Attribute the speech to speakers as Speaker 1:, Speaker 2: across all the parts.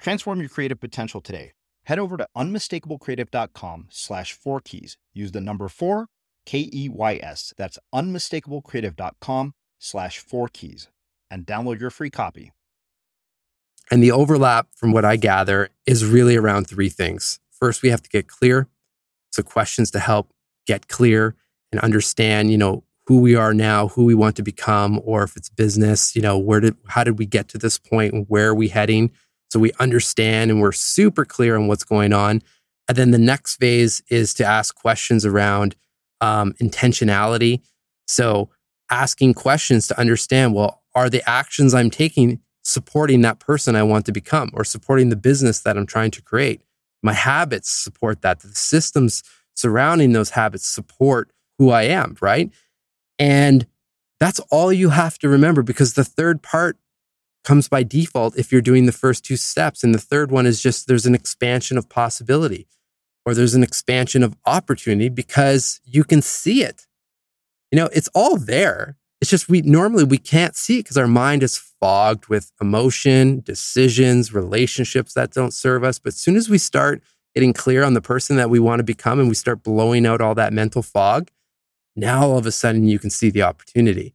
Speaker 1: Transform your creative potential today. Head over to unmistakablecreative.com slash four keys. Use the number four, K E Y S. That's unmistakablecreative.com slash four keys and download your free copy.
Speaker 2: And the overlap, from what I gather, is really around three things. First, we have to get clear. So, questions to help get clear and understand, you know, who we are now, who we want to become, or if it's business, you know, where did, how did we get to this point and where are we heading? So we understand and we're super clear on what's going on. And then the next phase is to ask questions around um, intentionality. So asking questions to understand well, are the actions I'm taking supporting that person I want to become or supporting the business that I'm trying to create? My habits support that. The systems surrounding those habits support who I am, right? And that's all you have to remember because the third part comes by default if you're doing the first two steps. And the third one is just there's an expansion of possibility or there's an expansion of opportunity because you can see it. You know, it's all there. It's just we normally we can't see it because our mind is fogged with emotion, decisions, relationships that don't serve us. But as soon as we start getting clear on the person that we want to become and we start blowing out all that mental fog, now all of a sudden you can see the opportunity.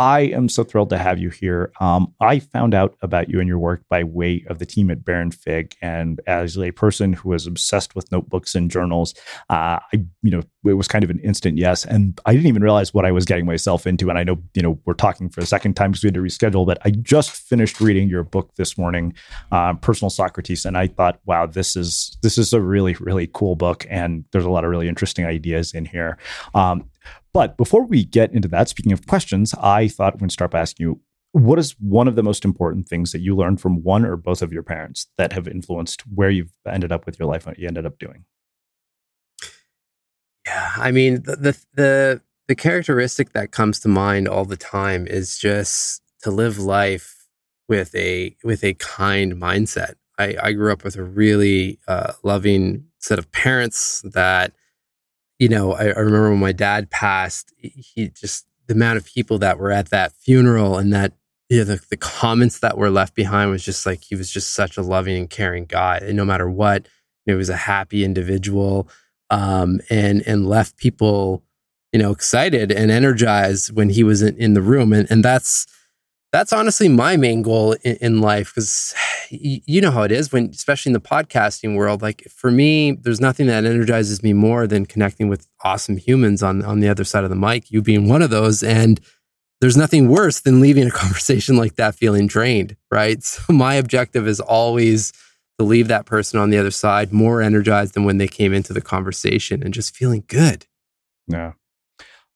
Speaker 1: I am so thrilled to have you here. Um, I found out about you and your work by way of the team at Baron Fig, and as a person who is obsessed with notebooks and journals, uh, I, you know, it was kind of an instant yes, and I didn't even realize what I was getting myself into. And I know, you know, we're talking for a second time because we had to reschedule, but I just finished reading your book this morning, uh, Personal Socrates, and I thought, wow, this is this is a really really cool book, and there's a lot of really interesting ideas in here. Um, but before we get into that, speaking of questions, I thought we'd start by asking you what is one of the most important things that you learned from one or both of your parents that have influenced where you've ended up with your life, what you ended up doing?
Speaker 2: Yeah, I mean the, the the the characteristic that comes to mind all the time is just to live life with a with a kind mindset. I, I grew up with a really uh, loving set of parents that you know, I, I remember when my dad passed, he just the amount of people that were at that funeral and that the, the comments that were left behind was just like he was just such a loving and caring guy. And no matter what, you know, he was a happy individual um, and and left people, you know, excited and energized when he was in, in the room. And and that's that's honestly my main goal in, in life because you know how it is when especially in the podcasting world like for me there's nothing that energizes me more than connecting with awesome humans on on the other side of the mic you being one of those and there's nothing worse than leaving a conversation like that feeling drained right so my objective is always to leave that person on the other side more energized than when they came into the conversation and just feeling good
Speaker 1: yeah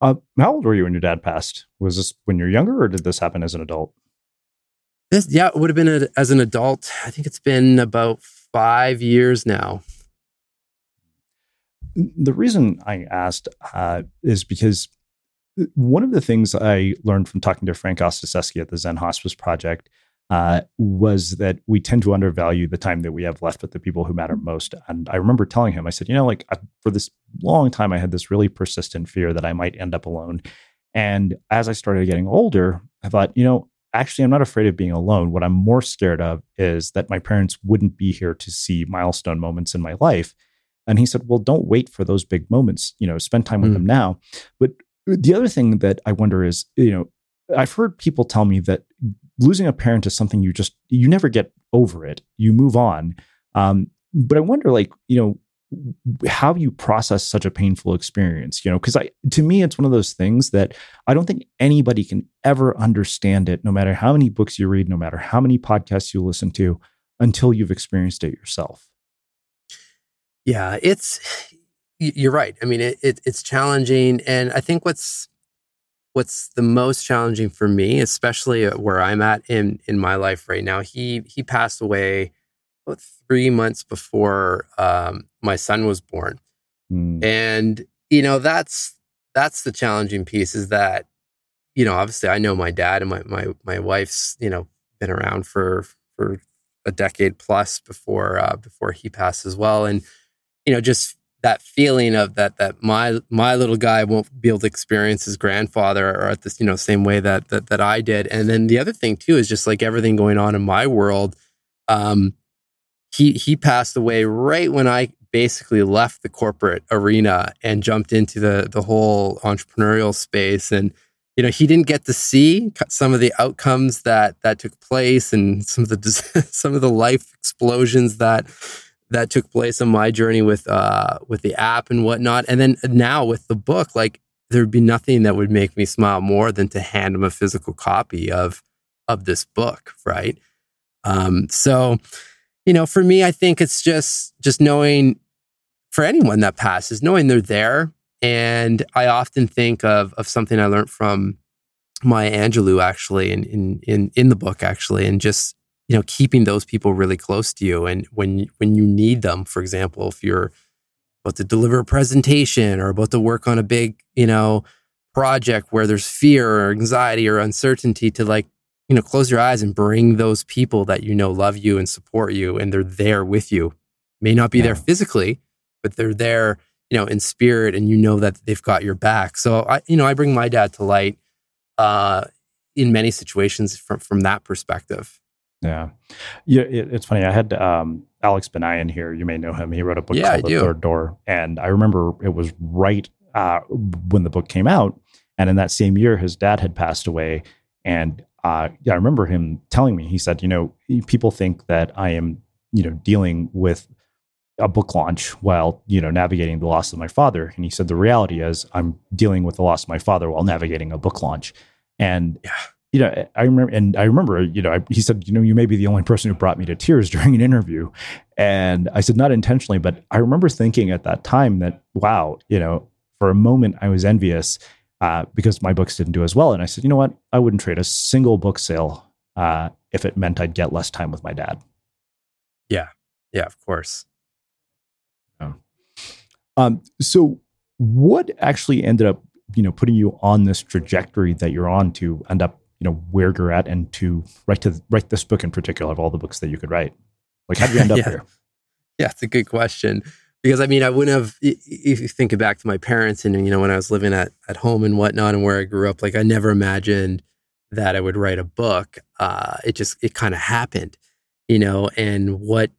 Speaker 1: uh, how old were you when your dad passed? Was this when you're younger, or did this happen as an adult?
Speaker 2: This, yeah, it would have been a, as an adult. I think it's been about five years now.
Speaker 1: The reason I asked uh, is because one of the things I learned from talking to Frank Ostaseski at the Zen Hospice Project
Speaker 3: uh, was that we tend to undervalue the time that we have left with the people who matter most. And I remember telling him, I said, you know, like I, for this long time, I had this really persistent fear that I might end up alone. And as I started getting older, I thought, you know, actually, I'm not afraid of being alone. What I'm more scared of is that my parents wouldn't be here to see milestone moments in my life. And he said, well, don't wait for those big moments, you know, spend time with mm. them now. But the other thing that I wonder is, you know, I've heard people tell me that losing a parent is something you just you never get over it. You move on. Um, but I wonder, like, you know, how you process such a painful experience. You know, because I to me, it's one of those things that I don't think anybody can ever understand it, no matter how many books you read, no matter how many podcasts you listen to, until you've experienced it yourself.
Speaker 2: Yeah, it's you're right. I mean, it, it, it's challenging, and I think what's what's the most challenging for me, especially where I'm at in in my life right now. He he passed away about three months before um, my son was born, mm. and you know that's that's the challenging piece. Is that you know obviously I know my dad and my my my wife's you know been around for for a decade plus before uh, before he passed as well, and you know just that feeling of that that my my little guy won't be able to experience his grandfather or at this you know same way that that that I did. And then the other thing too is just like everything going on in my world. Um, he he passed away right when I basically left the corporate arena and jumped into the the whole entrepreneurial space and you know he didn't get to see some of the outcomes that that took place and some of the some of the life explosions that that took place on my journey with uh with the app and whatnot. And then now with the book, like there'd be nothing that would make me smile more than to hand him a physical copy of of this book, right? Um, so, you know, for me, I think it's just just knowing for anyone that passes, knowing they're there. And I often think of of something I learned from Maya Angelou actually in in in in the book actually, and just you know keeping those people really close to you. And when when you need them for example if you're about to deliver a presentation or about to work on a big you know project where there's fear or anxiety or uncertainty to like you know close your eyes and bring those people that you know love you and support you and they're there with you. May not be yeah. there physically but they're there you know in spirit and you know that they've got your back. So i you know i bring my dad to light uh in many situations from from that perspective
Speaker 3: yeah, yeah. It, it's funny. I had um, Alex Banayan here. You may know him. He wrote a book yeah, called The Third Door, and I remember it was right uh, when the book came out, and in that same year, his dad had passed away. And uh, yeah, I remember him telling me. He said, "You know, people think that I am, you know, dealing with." a book launch while you know navigating the loss of my father and he said the reality is i'm dealing with the loss of my father while navigating a book launch and yeah you know, I remember, and I remember, you know, I, he said, you know, you may be the only person who brought me to tears during an interview. And I said, not intentionally, but I remember thinking at that time that, wow, you know, for a moment I was envious uh, because my books didn't do as well. And I said, you know what? I wouldn't trade a single book sale uh, if it meant I'd get less time with my dad.
Speaker 2: Yeah. Yeah, of course.
Speaker 3: Um, so what actually ended up, you know, putting you on this trajectory that you're on to end up you know where you're at and to write to write this book in particular of all the books that you could write. Like how did you end up
Speaker 2: yeah.
Speaker 3: here?
Speaker 2: Yeah it's a good question. Because i mean i wouldn't have if you think back to my parents and you know when i was living at, at home and whatnot and where i grew up like i never imagined that i would write a book. Uh, it just it kind of happened you know and what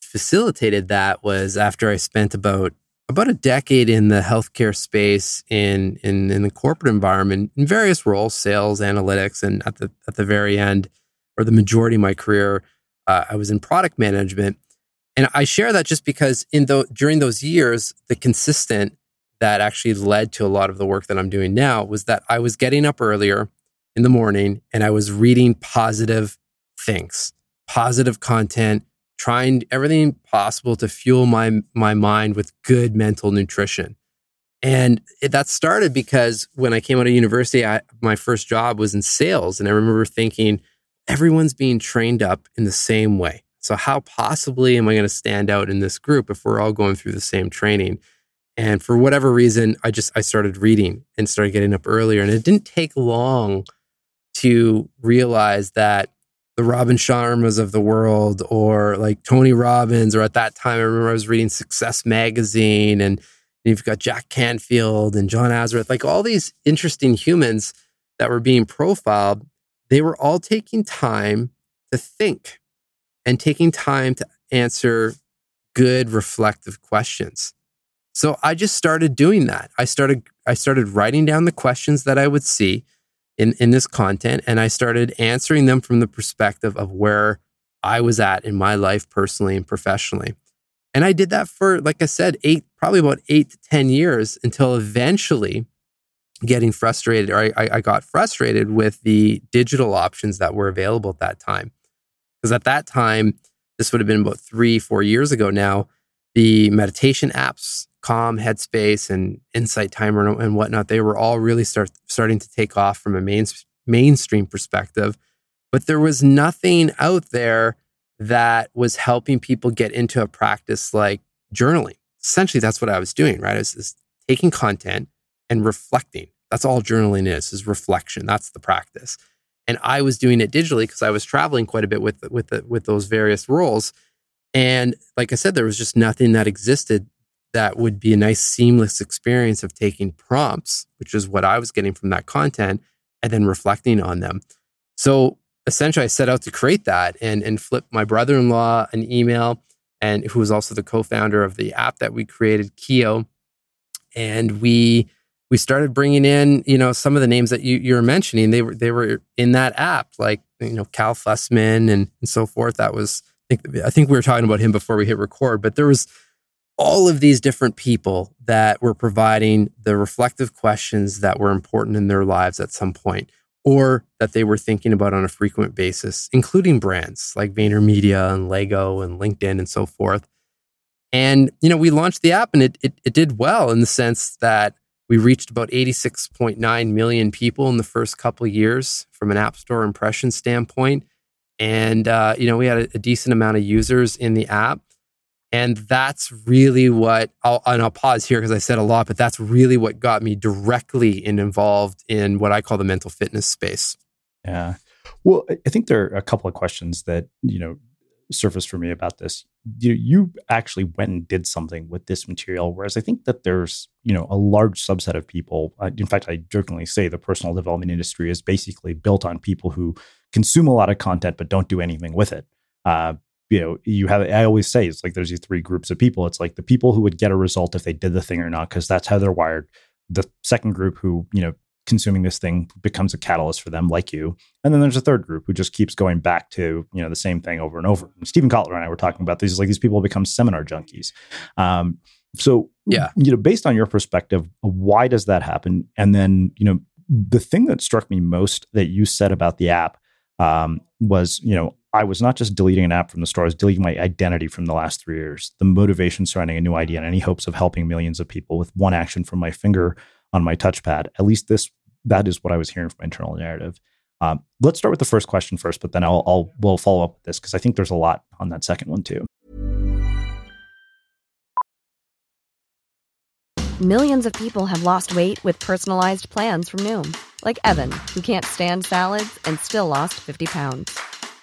Speaker 2: facilitated that was after i spent about about a decade in the healthcare space in, in, in the corporate environment in various roles, sales, analytics, and at the at the very end, or the majority of my career, uh, I was in product management. And I share that just because in the during those years, the consistent that actually led to a lot of the work that I'm doing now was that I was getting up earlier in the morning and I was reading positive things, positive content, trying everything possible to fuel my my mind with good mental nutrition. And it, that started because when I came out of university, I, my first job was in sales. And I remember thinking, everyone's being trained up in the same way. So, how possibly am I going to stand out in this group if we're all going through the same training? And for whatever reason, I just I started reading and started getting up earlier. And it didn't take long to realize that the Robin Sharmas of the world or like Tony Robbins, or at that time, I remember I was reading Success Magazine and you've got Jack Canfield and John Assaraf, like all these interesting humans that were being profiled. They were all taking time to think and taking time to answer good reflective questions. So I just started doing that. I started I started writing down the questions that I would see in, in this content and I started answering them from the perspective of where I was at in my life personally and professionally. And I did that for, like I said, eight, probably about eight to 10 years until eventually getting frustrated, or I, I got frustrated with the digital options that were available at that time. Because at that time, this would have been about three, four years ago now, the meditation apps Calm, Headspace, and Insight Timer and whatnot, they were all really start, starting to take off from a main, mainstream perspective. But there was nothing out there that was helping people get into a practice like journaling. Essentially, that's what I was doing, right? I was, was taking content and reflecting. That's all journaling is, is reflection. That's the practice. And I was doing it digitally because I was traveling quite a bit with with the, with those various roles. And like I said, there was just nothing that existed that would be a nice seamless experience of taking prompts, which is what I was getting from that content, and then reflecting on them. So essentially, I set out to create that and, and flip my brother in law an email, and who was also the co founder of the app that we created, KYO. And we we started bringing in, you know, some of the names that you, you were mentioning. They were they were in that app, like you know Cal Fussman and, and so forth. That was I think I think we were talking about him before we hit record, but there was all of these different people that were providing the reflective questions that were important in their lives at some point or that they were thinking about on a frequent basis, including brands like VaynerMedia and Lego and LinkedIn and so forth. And, you know, we launched the app and it, it, it did well in the sense that we reached about 86.9 million people in the first couple years from an App Store impression standpoint. And, uh, you know, we had a, a decent amount of users in the app. And that's really what, I'll, and I'll pause here because I said a lot, but that's really what got me directly involved in what I call the mental fitness space.
Speaker 3: Yeah. Well, I think there are a couple of questions that, you know, surfaced for me about this. You, you actually went and did something with this material, whereas I think that there's, you know, a large subset of people. Uh, in fact, I jokingly say the personal development industry is basically built on people who consume a lot of content but don't do anything with it. Uh, you know, you have, I always say it's like there's these three groups of people. It's like the people who would get a result if they did the thing or not, because that's how they're wired. The second group who, you know, consuming this thing becomes a catalyst for them, like you. And then there's a third group who just keeps going back to, you know, the same thing over and over. And Steven Kotler and I were talking about these, like these people become seminar junkies. Um, so,
Speaker 2: yeah,
Speaker 3: you know, based on your perspective, why does that happen? And then, you know, the thing that struck me most that you said about the app um, was, you know, I was not just deleting an app from the store, I was deleting my identity from the last three years. The motivation surrounding a new idea and any hopes of helping millions of people with one action from my finger on my touchpad. At least this that is what I was hearing from my internal narrative. Um, let's start with the first question first, but then I'll, I'll we'll follow up with this because I think there's a lot on that second one too.
Speaker 4: Millions of people have lost weight with personalized plans from Noom, like Evan, who can't stand salads and still lost 50 pounds.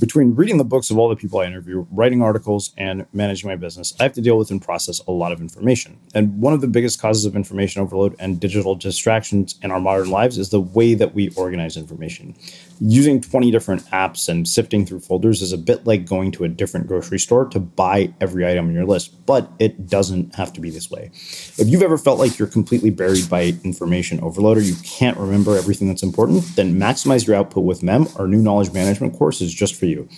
Speaker 3: Between reading the books of all the people I interview, writing articles, and managing my business, I have to deal with and process a lot of information. And one of the biggest causes of information overload and digital distractions in our modern lives is the way that we organize information. Using 20 different apps and sifting through folders is a bit like going to a different grocery store to buy every item on your list, but it doesn't have to be this way. If you've ever felt like you're completely buried by information overload or you can't remember everything that's important, then maximize your output with MEM, our new knowledge management course, is just for you.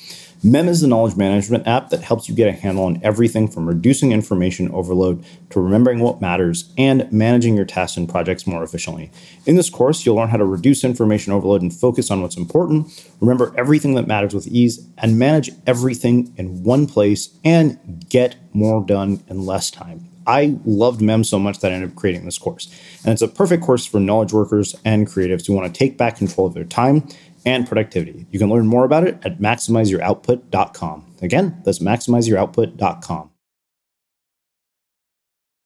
Speaker 3: MEM is the knowledge management app that helps you get a handle on everything from reducing information overload to remembering what matters and managing your tasks and projects more efficiently. In this course, you'll learn how to reduce information overload and focus on what's important, remember everything that matters with ease, and manage everything in one place and get more done in less time. I loved MEM so much that I ended up creating this course. And it's a perfect course for knowledge workers and creatives who want to take back control of their time and productivity. You can learn more about it at maximizeyouroutput.com. Again, that's maximizeyouroutput.com.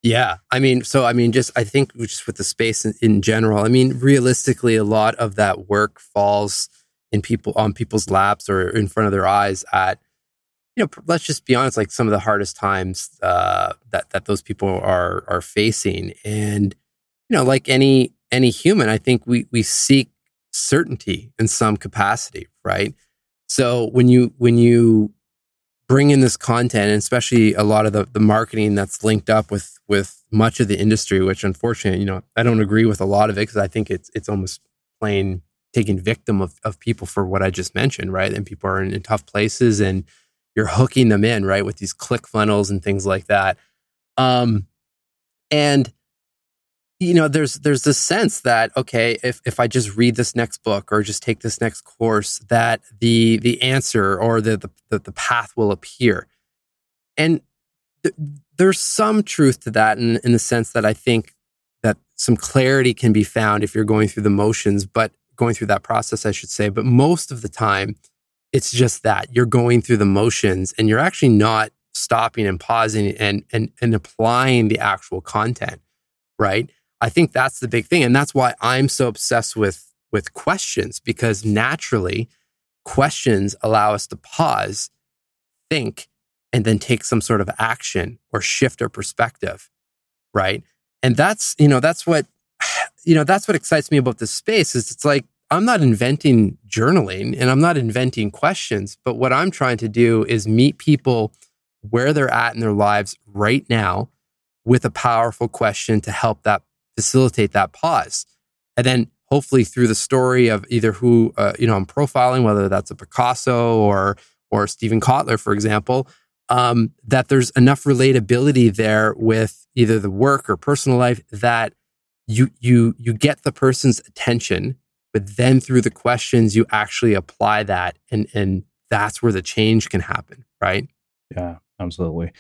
Speaker 2: Yeah, I mean, so I mean, just I think just with the space in, in, general, I mean, realistically, a lot of that work falls in people on people's laps or in front of their eyes at, you know, let's just be honest, like some of the hardest times uh, that that those people are are facing, and you know, like any any human, I think we we seek certainty in some capacity, right? So when you when you bring in this content, and especially a lot of the, the marketing that's linked up with with much of the industry, which unfortunately, you know, I don't agree with a lot of it because I think it's it's almost plain taking victim of, of people for what I just mentioned, right? And people are in, in tough places and you're hooking them in, right, with these click funnels and things like that. Um, and you know there's there's this sense that okay if if i just read this next book or just take this next course that the the answer or the the, the path will appear. And th- there's some truth to that in, in the sense that i think that some clarity can be found if you're going through the motions but going through that process i should say. But most of the time it's just that. You're going through the motions and you're actually not stopping and pausing and and and applying the actual content right I think that's the big thing. And that's why I'm so obsessed with with questions because naturally questions allow us to pause, think, and then take some sort of action or shift our perspective. Right. And that's, you know, that's what, you know, that's what excites me about this space is it's like, I'm not inventing journaling and I'm not inventing questions, but what I'm trying to do is meet people where they're at in their lives right now with a powerful question to help that facilitate that pause. And then hopefully through the story of either who uh, you know I'm profiling, whether that's a Picasso or or Steven Kotler, for example, um, that there's enough relatability there with either the work or personal life that you you you get the person's attention, but then through the questions you actually apply that, and and that's where the change can happen, right?
Speaker 3: Yeah, absolutely.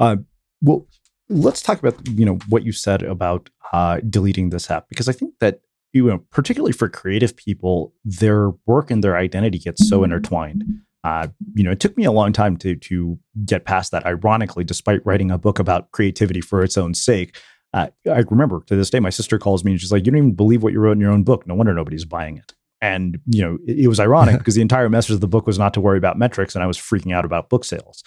Speaker 3: Uh, well, let's talk about you know what you said about uh, deleting this app because I think that you know particularly for creative people, their work and their identity gets so intertwined. Uh, you know, it took me a long time to to get past that. Ironically, despite writing a book about creativity for its own sake, uh, I remember to this day, my sister calls me and she's like, "You don't even believe what you wrote in your own book. No wonder nobody's buying it." And you know, it, it was ironic because the entire message of the book was not to worry about metrics, and I was freaking out about book sales.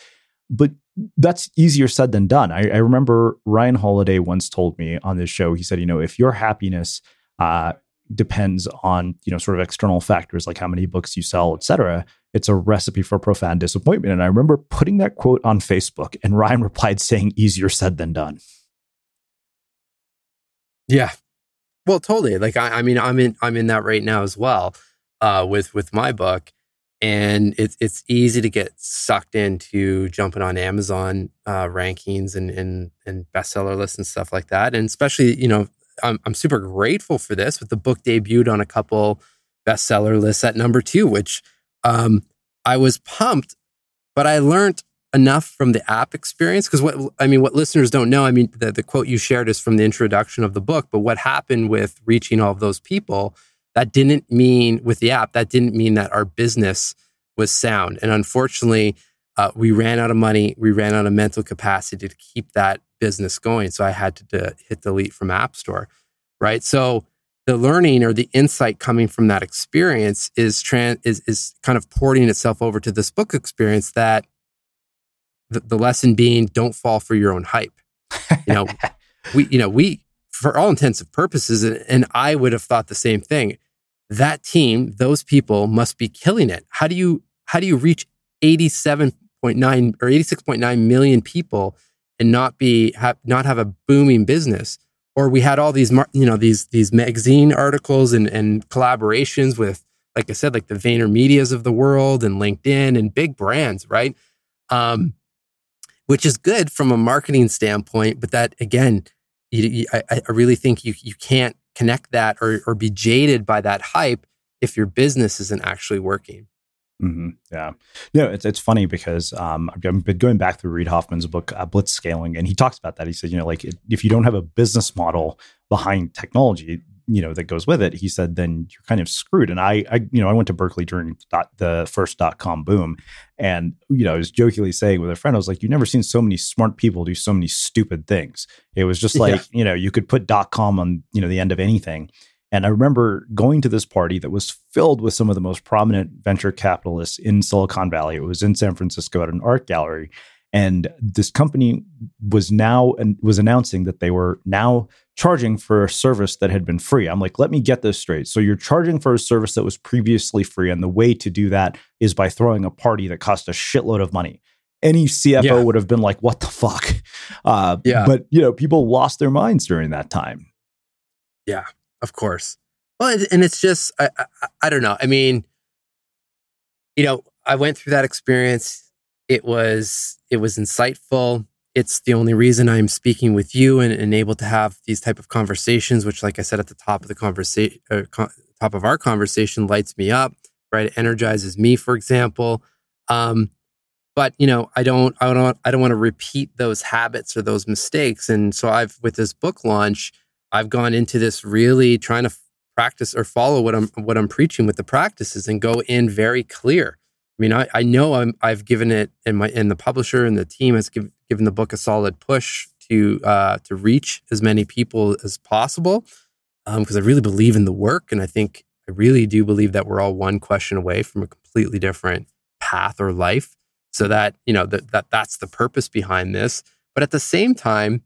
Speaker 3: But that's easier said than done. I, I remember Ryan Holiday once told me on this show. He said, "You know, if your happiness uh, depends on you know sort of external factors like how many books you sell, et cetera, it's a recipe for profound disappointment." And I remember putting that quote on Facebook, and Ryan replied saying, "Easier said than done."
Speaker 2: Yeah, well, totally. Like I, I mean, I'm in I'm in that right now as well uh, with with my book, and it's it's easy to get sucked into jumping on Amazon uh, rankings and and and bestseller lists and stuff like that. And especially, you know, I'm I'm super grateful for this. But the book debuted on a couple bestseller lists at number two, which um, I was pumped, but I learned enough from the app experience because what I mean, what listeners don't know, I mean, the, the quote you shared is from the introduction of the book, but what happened with reaching all of those people that didn't mean with the app that didn't mean that our business was sound. And unfortunately uh, we ran out of money. We ran out of mental capacity to keep that business going. So i had to, to hit delete from app store right? So the learning or the insight coming from that experience is trans is, is kind of porting itself over to this book experience that the, the lesson being don't fall for your own hype. You know, we, you know, we, for all intents and purposes, and, I would have thought the same thing. That team, those people must be killing it. How do you, how do you reach 87.9 or 86.9 million people and not be, have, not have a booming business? Or we had all these, you know, these, these magazine articles and, and collaborations with, like I said, like the VaynerMedias of the world and LinkedIn and big brands, right? Um, which is good from a marketing standpoint. But that again, you, you, I, I, really think you you can't connect that or or be jaded by that hype if your business isn't actually working.
Speaker 3: Mm-hmm. Yeah, no, it's it's funny because um, I've been going back through Reid Hoffman's book uh, Blitzscaling, and he talks about that. He said, you know, like if you don't have a business model behind technology, you know that goes with it he said then you're kind of screwed. And i i you know i went to berkeley during dot, the first dot com boom and you know i was jokingly saying with a friend i was like you've never seen so many smart people do so many stupid things. It was just like yeah. you know you could put dot com on you know the end of anything. And i remember going to this party that was filled with some of the most prominent venture capitalists in silicon valley. It was in san francisco at an art gallery and this company was now and was announcing that they were now charging for a service that had been free. I'm like, let me get this straight. So you're charging for a service that was previously free, and the way to do that is by throwing a party that cost a shitload of money. Any CFO yeah. would have been like, "What the fuck?" Uh, yeah. But you know, people lost their minds during that time.
Speaker 2: Yeah, of course. Well, and it's just I, I, I don't know. I mean, you know, I went through that experience. It was it was insightful it's the only reason I'm speaking with you and, and, able to have these type of conversations, which, like I said at the top of the conversation, uh, co- top of our conversation, lights me up. Right, it energizes me, for example. Um, but you know, I don't, I don't, I don't want to repeat those habits or those mistakes. And so, I've with this book launch, I've gone into this really trying to practice or follow what I'm what I'm preaching with the practices and go in very clear. I mean, I, I know I'm, I've given it, and my and the publisher and the team has give, given the book a solid push to uh, to reach as many people as possible because um, I really believe in the work, and I think I really do believe that we're all one question away from a completely different path or life. So that, you know, that, that that's the purpose behind this. But at the same time,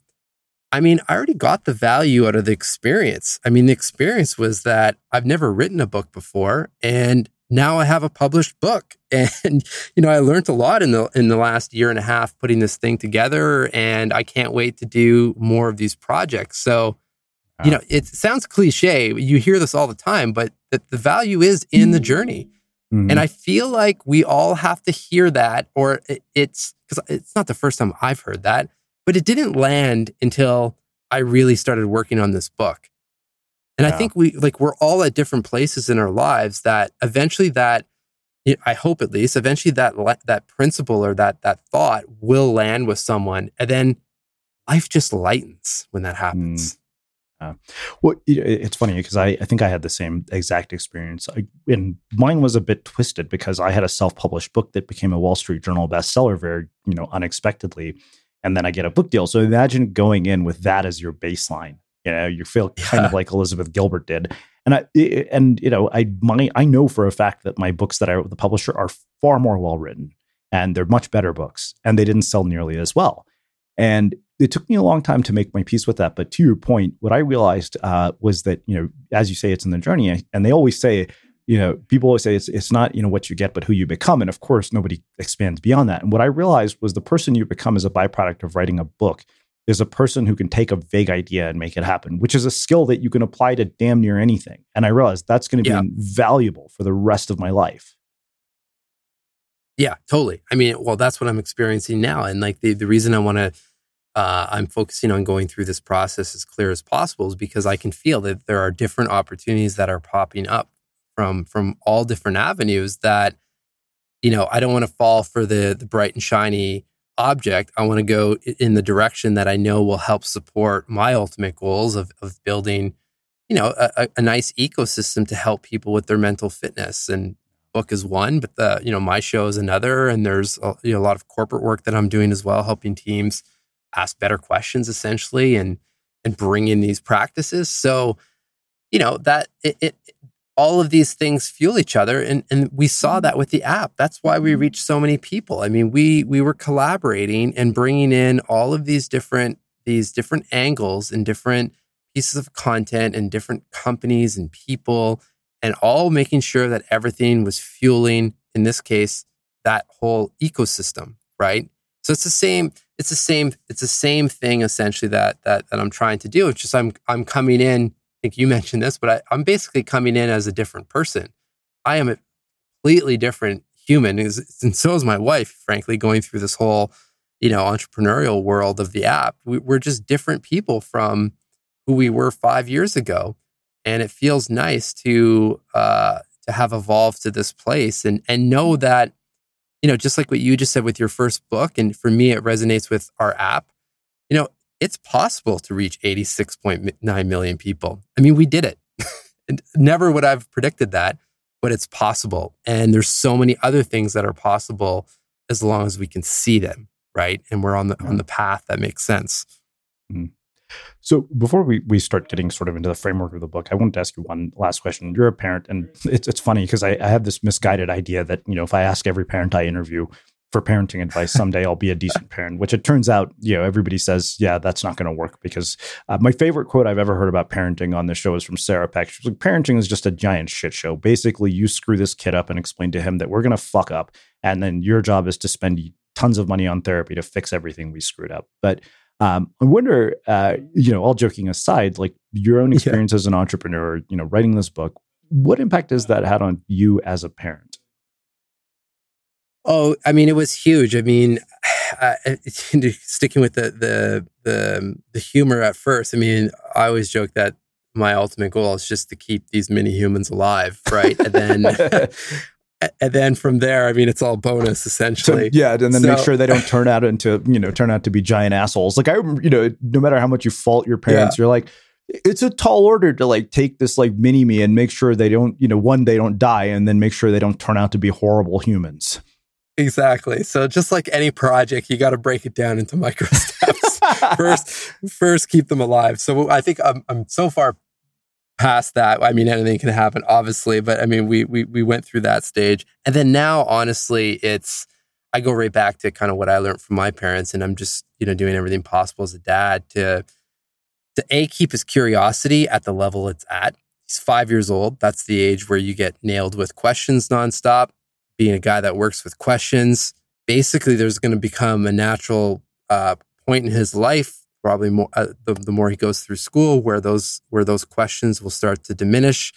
Speaker 2: I mean, I already got the value out of the experience. I mean, the experience was that I've never written a book before and now I have a published book. And you know, I learned a lot in the in the last year and a half putting this thing together and I can't wait to do more of these projects. So, you know, it sounds cliche. You hear this all the time, but that the value is in the journey.
Speaker 3: Mhm.
Speaker 2: And I feel like we all have to hear that, or it, it's because it's not the first time I've heard that, but it didn't land until I really started working on this book. And I think we like we're all at different places in our lives that eventually that I hope at least eventually that that principle or that that thought will land with someone, and then life just lightens when that mm. happens.
Speaker 3: Well, you know, it- it's funny because I, I think I had the same exact experience. I, and mine was a bit twisted because I had a self-published book that became a Wall Street Journal bestseller very, you know, unexpectedly. And then I get a book deal. So imagine going in with that as your baseline. You know, you feel kind of like Elizabeth Gilbert did. And I I- and you know, I my I know for a fact that my books that I wrote with the publisher are far more well written and they're much better books and they didn't sell nearly as well. And it took me a long time to make my peace with that. But to your point, what I realized uh, was that, you know, as you say, it's in the journey. And they always say, you know, people always say it's, it's not, you know, what you get, but who you become. And of course, nobody expands beyond that. And what I realized was the person you become is a byproduct of writing a book is a person who can take a vague idea and make it happen, which is a skill that you can apply to damn near anything. And I realized that's going to be
Speaker 2: Yeah.
Speaker 3: invaluable for the rest of my life.
Speaker 2: Yeah, totally. I mean, well, that's what I'm experiencing now. And like the, the reason I want to, uh, I'm focusing on going through this process as clear as possible is because I can feel that there are different opportunities that are popping up from, from all different avenues that, you know, I don't want to fall for the, the bright and shiny object. I want to go in the direction that I know will help support my ultimate goals of, of building, you know, a, a- nice ecosystem to help people with their mental fitness and book is one, but the you know my show is another, and there's a, you know, a lot of corporate work that I'm doing as well, helping teams ask better questions essentially, and and bring in these practices. So you know that it, it all of these things fuel each other, and and we saw mm. that with the app. That's why we mm. reached so many people. I mean, we we were collaborating and bringing in all of these different these different angles and different pieces of content and different companies and people and all making sure that everything was fueling in this case that whole ecosystem right so it's the same it's the same it's the same thing essentially that that that i'm trying to do it's just i'm i'm coming in think you mentioned this but I, i'm basically coming in as a different person. I am a completely different human and so is my wife frankly going through this whole you know entrepreneurial world of the app. We, we're just different people from who we were five years ago and it feels nice to uh, to have evolved to this place and and know that you know just like what you just said with your first book and for me it resonates with our app it's possible to reach 86.9 million people. I mean we did it. And never would i've predicted that but it's possible. And there's so many other things that are possible as long as we can see them right? And we're on the on the path that makes sense. Mm-hmm.
Speaker 3: So before we, we start getting sort of into the framework of the book, I wanted to ask you one last question. You're a parent, and it's it's funny because I, I have this misguided idea that you know if I ask every parent I interview for parenting advice, someday I'll be a decent parent. Which it turns out, you know, everybody says, yeah, that's not going to work because uh, my favorite quote I've ever heard about parenting on this show is from Sarah Peck. She's like, parenting is just a giant shit show. Basically, you screw this kid up and explain to him that we're going to fuck up, and then your job is to spend tons of money on therapy to fix everything we screwed up. But um, I wonder, uh, you know, all joking aside, like your own experience as an entrepreneur, you know, writing this book, what impact has that had on you as a parent?
Speaker 2: Oh, I mean, it was huge. I mean, uh, sticking with the the the the humor at first. I mean, I always joke that my ultimate goal is just to keep these mini humans alive, right? And then and then from there, I mean, it's all bonus
Speaker 3: So,
Speaker 2: essentially.
Speaker 3: yeah, and then make sure they don't turn out into, you know, turn out to be giant assholes. Like I, you know, no matter how much you fault your parents, you're like, it's a tall order to like take this like mini me and make sure they don't, you know, one they don't die, and then make sure they don't turn out to be horrible humans.
Speaker 2: Exactly. So just like any project, you got to break it down into micro steps. first, first keep them alive. So I think I'm, I'm so far past that. I mean, anything can happen, obviously, but I mean, we we we went through that stage, and then now, honestly, it's I go right back to kind of what I learned from my parents, and I'm just you know doing everything possible as a dad to to a keep his curiosity at the level it's at. He's five years old. That's the age where you get nailed with questions nonstop. Being a guy that works with questions, basically, there's going to become a natural uh, point in his life probably more uh, the, the more he goes through school where those where those questions will start to diminish.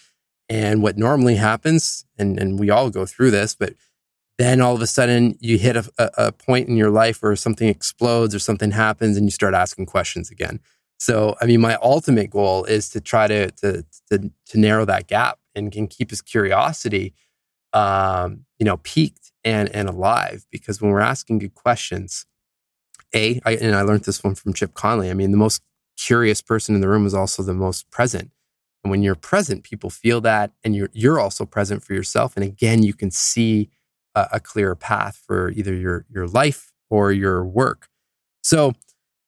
Speaker 2: And what normally happens and and we all go through this but then all of a sudden you hit a, a point in your life where something explodes or something happens and you start asking questions again. So i mean my ultimate goal is to try to to to, to narrow that gap and can keep his curiosity um, you know peaked and and alive because when we're asking good questions a, I, and I learned this one from Chip Conley. I mean, the most curious person in the room is also the most present. And when you're present, people feel that, and you're you're also present for yourself. And again, you can see a, a clearer path for either your your life or your work. So,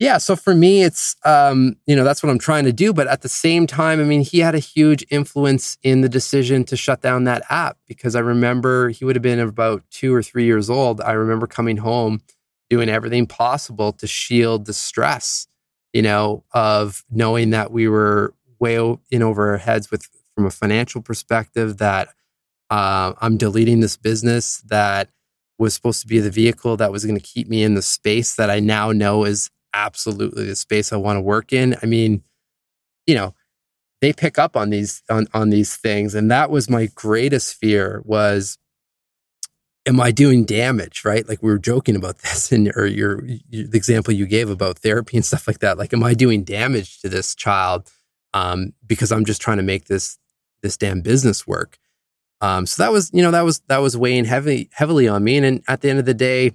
Speaker 2: yeah. So for me, it's um, you know that's what I'm trying to do. But at the same time, I mean, he had a huge influence in the decision to shut down that app because I remember he would have been about two or three years old. I remember coming home doing everything possible to shield the stress, you know, of knowing that we were way in over our heads with from a financial perspective that uh, I'm deleting this business that was supposed to be the vehicle that was going to keep me in the space that I now know is absolutely the space I want to work in. I mean, you know, they pick up on these on on these things, and that was my greatest fear was am I doing damage? Right? Like we were joking about this, and or your, your the example you gave about therapy and stuff like that. Like, am I doing damage to this child um, because I'm just trying to make this this damn business work? Um, so that was, you know, that was that was weighing heavily heavily on me. And, and at the end of the day,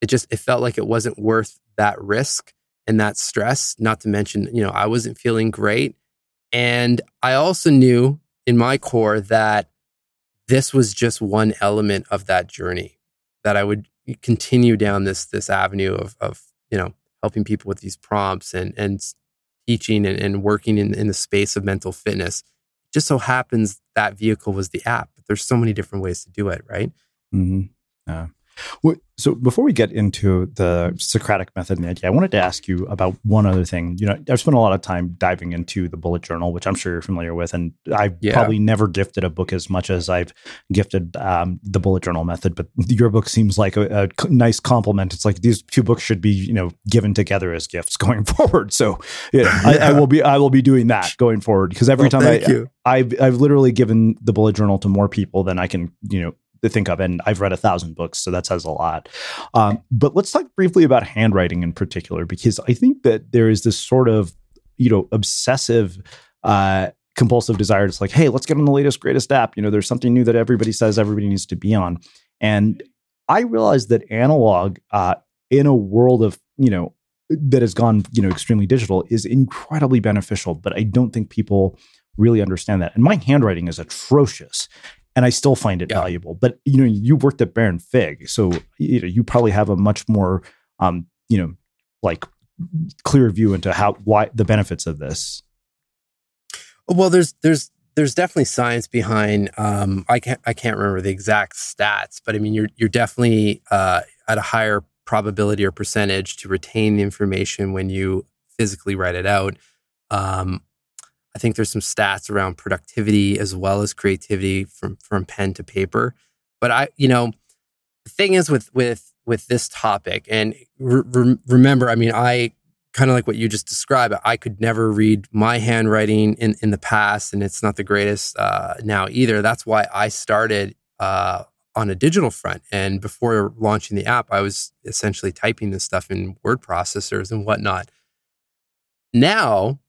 Speaker 2: it just it felt like it wasn't worth that risk and that stress. Not to mention, you know, I wasn't feeling great, and I also knew in my core that this was just one element of that journey that I would continue down this this avenue of of you know helping people with these prompts and and teaching and, and working in, in the space of mental fitness. It just so happens that vehicle was the app, but there's so many different ways to do it, right?
Speaker 3: Mm-hmm. Well, so before we get into the Socratic method and the idea, I wanted to ask you about one other thing. You know, I've spent a lot of time diving into the bullet journal, which I'm sure you're familiar with, and I've yeah. probably never gifted a book as much as I've gifted um, the bullet journal method. But your book seems like a, a, nice complement. It's like these two books should be, you know, given together as gifts going forward. So, you know, yeah. I, I, will be, I will be doing that going forward because every well, time I, you. I've, I've literally given the bullet journal to more people than I can, you know, to think of. And I've read a thousand books, so that says a lot. Um, but let's talk briefly about handwriting in particular, because I think that there is this sort of, you know, obsessive, uh, compulsive desire. It's like, hey, let's get on the latest, greatest app. You know, there's something new that everybody says everybody needs to be on. And I realized that analog, uh, in a world of, you know, that has gone, you know, extremely digital is incredibly beneficial, but I don't think people really understand that. And my handwriting is atrocious and I still find it yeah. valuable. But you know, you worked at Baron Fig, so you know you probably have a much more, um, you know, like clear view into how why the benefits of this.
Speaker 2: Well, there's there's there's definitely science behind. Um, I can't I can't remember the exact stats, but I mean you're you're definitely uh, at a higher probability or percentage to retain the information when you physically write it out. Um, I think there's some stats around productivity as well as creativity from from pen to paper. But I, you know, the thing is with with with this topic, and re- remember, I mean, I kind of like what you just described. I could never read my handwriting in in the past, and it's not the greatest uh, now either. That's why I started uh, on a digital front. And before launching the app, I was essentially typing this stuff in word processors and whatnot. Now,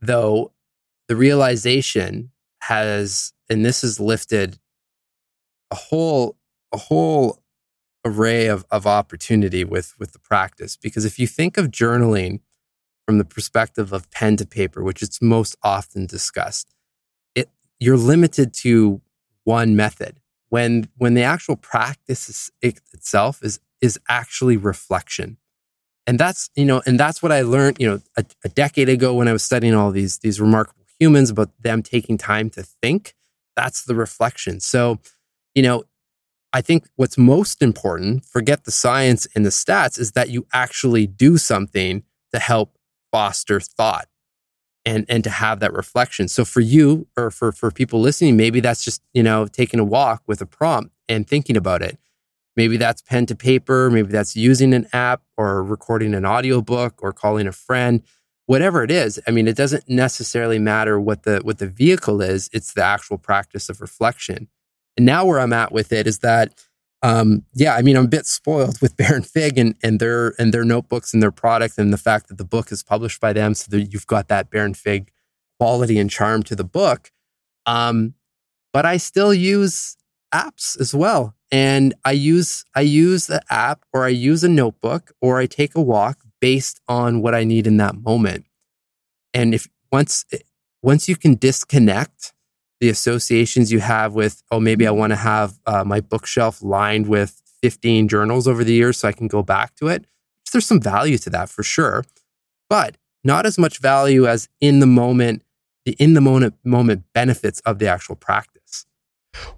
Speaker 2: though, the realization has, and this has lifted a whole, a whole array of, of opportunity with, with the practice. Because if you think of journaling from the perspective of pen to paper, which is most often discussed, it, you're limited to one method. When, when the actual practice is, it, itself is, is actually reflection and that's you know and that's what i learned you know a, a, decade ago when i was studying all these these remarkable humans, about them taking time to think. That's the reflection. So, you know, I think what's most important, forget the science and the stats, is that you actually do something to help foster thought and and to have that reflection. So for you or for for people listening, maybe that's just, you know, taking a walk with a prompt and thinking about it. Maybe that's pen to paper, maybe that's using an app or recording an audiobook or calling a friend. Whatever it is, I mean, it doesn't necessarily matter what the what the vehicle is, it's the actual practice of reflection. And now where I'm at with it is that um, yeah, I mean, I'm a bit spoiled with Baron Fig and, and their and their notebooks and their product and the fact that the book is published by them, so that you've got that Baron Fig quality and charm to the book. Um, but I still use apps as well, and I use I use the app or I use a notebook or I take a walk based on what I need in that moment. And if once once you can disconnect the associations you have with, oh, maybe I want to have uh, my bookshelf lined with 15 journals over the years so I can go back to it. There's some value to that for sure, but not as much value as in the moment, the in the moment moment benefits of the actual practice.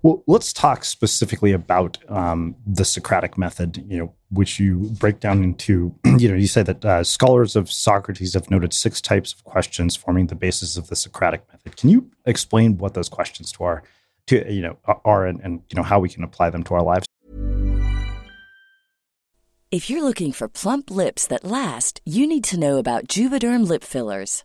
Speaker 3: Well, let's talk specifically about um, the Socratic method, you know, which you break down into, you know, you say that uh, scholars of Socrates have noted six types of questions forming the basis of the Socratic method. Can you explain what those questions to our, to you know, are and, and you know how we can apply them to our lives?
Speaker 5: If you're looking for plump lips that last, you need to know about Juvederm lip fillers.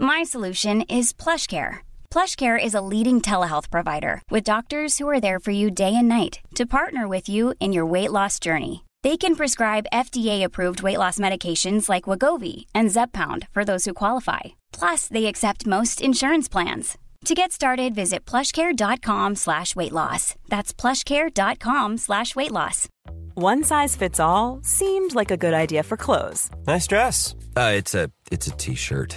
Speaker 6: My solution is PlushCare. PlushCare is a leading telehealth provider with doctors who are there for you day and night to partner with you in your weight loss journey. They can prescribe FDA-approved weight loss medications like Wegovy and Zepbound for those who qualify. Plus, they accept most insurance plans. To get started, visit plushcare.com slash weight loss. That's plushcare.com slash weight loss.
Speaker 7: One size fits all seemed like a good idea for clothes.
Speaker 8: Nice dress. Uh, it's a it's a t-shirt.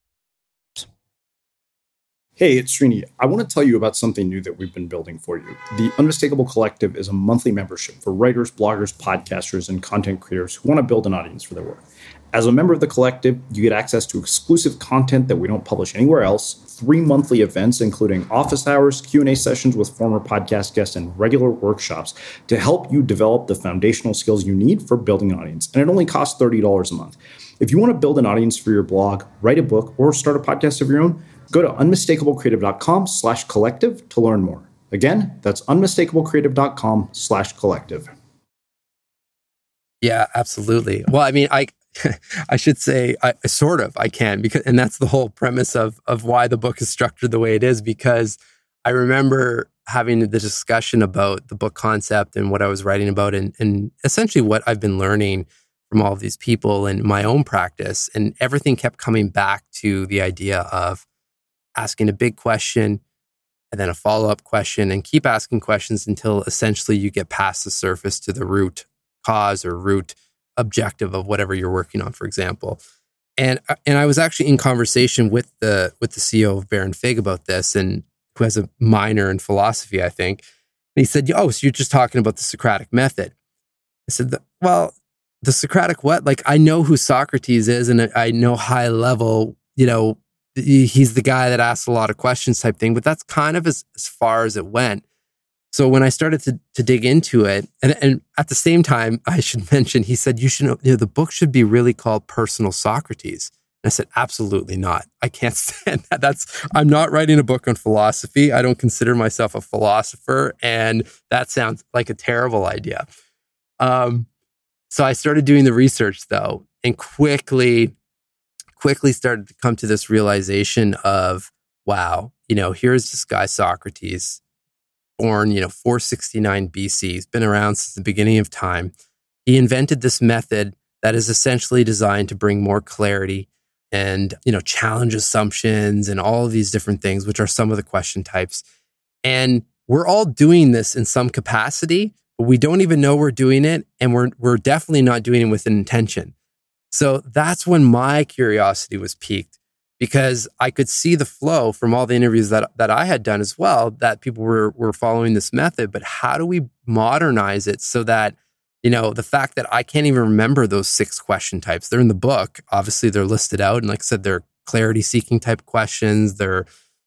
Speaker 3: Hey, it's Srini. I want to tell you about something new that we've been building for you. The Unmistakable Collective is a monthly membership for writers, bloggers, podcasters, and content creators who want to build an audience for their work. As a member of the collective, you get access to exclusive content that we don't publish anywhere else, three monthly events including office hours, Q&A sessions with former podcast guests and regular workshops to help you develop the foundational skills you need for building an audience. And it only costs $30 a month. If you want to build an audience for your blog, write a book, or start a podcast of your own, Go to unmistakablecreative.com slash collective to learn more. Again, that's unmistakablecreative.com slash collective.
Speaker 2: Yeah, absolutely. Well, I mean, I I should say I sort of I can because and that's the whole premise of of why the book is structured the way it is because I remember having the discussion about the book concept and what I was writing about and and essentially what I've been learning from all of these people and my own practice and everything kept coming back to the idea of asking a big question and then a follow up question and keep asking questions until essentially you get past the surface to the root cause or root objective of whatever you're working on, for example. And uh, and I was actually in conversation with the with the CEO of Baron Fig about this, and who has a minor in philosophy, I think. And he said, "Oh, so you're just talking about the Socratic method?" I said, "Well, the Socratic what? Like I know who Socrates is, and I know high level, you know, he's the guy that asks a lot of questions type thing, but that's kind of as, as far as it went. So when I started to, to dig into it, and, and at the same time, I should mention, he said, you should know, you know, the book should be really called Personal Socrates. And I said, absolutely not. I can't stand that. That's, I'm not writing a book on philosophy. I don't consider myself a philosopher. And that sounds like a terrible idea. Um, so I started doing the research though, and quickly quickly started to come to this realization of, wow, you know, here's this guy, Socrates, born, you know, 469 BC. He's been around since the beginning of time. He invented this method that is essentially designed to bring more clarity and, you know, challenge assumptions and all of these different things, which are some of the question types. And we're all doing this in some capacity, but we don't even know we're doing it. And we're, we're definitely not doing it with an intention. So that's when my curiosity was piqued because I could see the flow from all the interviews that, that I had done as well, that people were, were following this method. But how do we modernize it so that, you know, the fact that I can't even remember those six question types, they're in the book. Obviously, they're listed out. And like I said, they're clarity seeking type questions, they're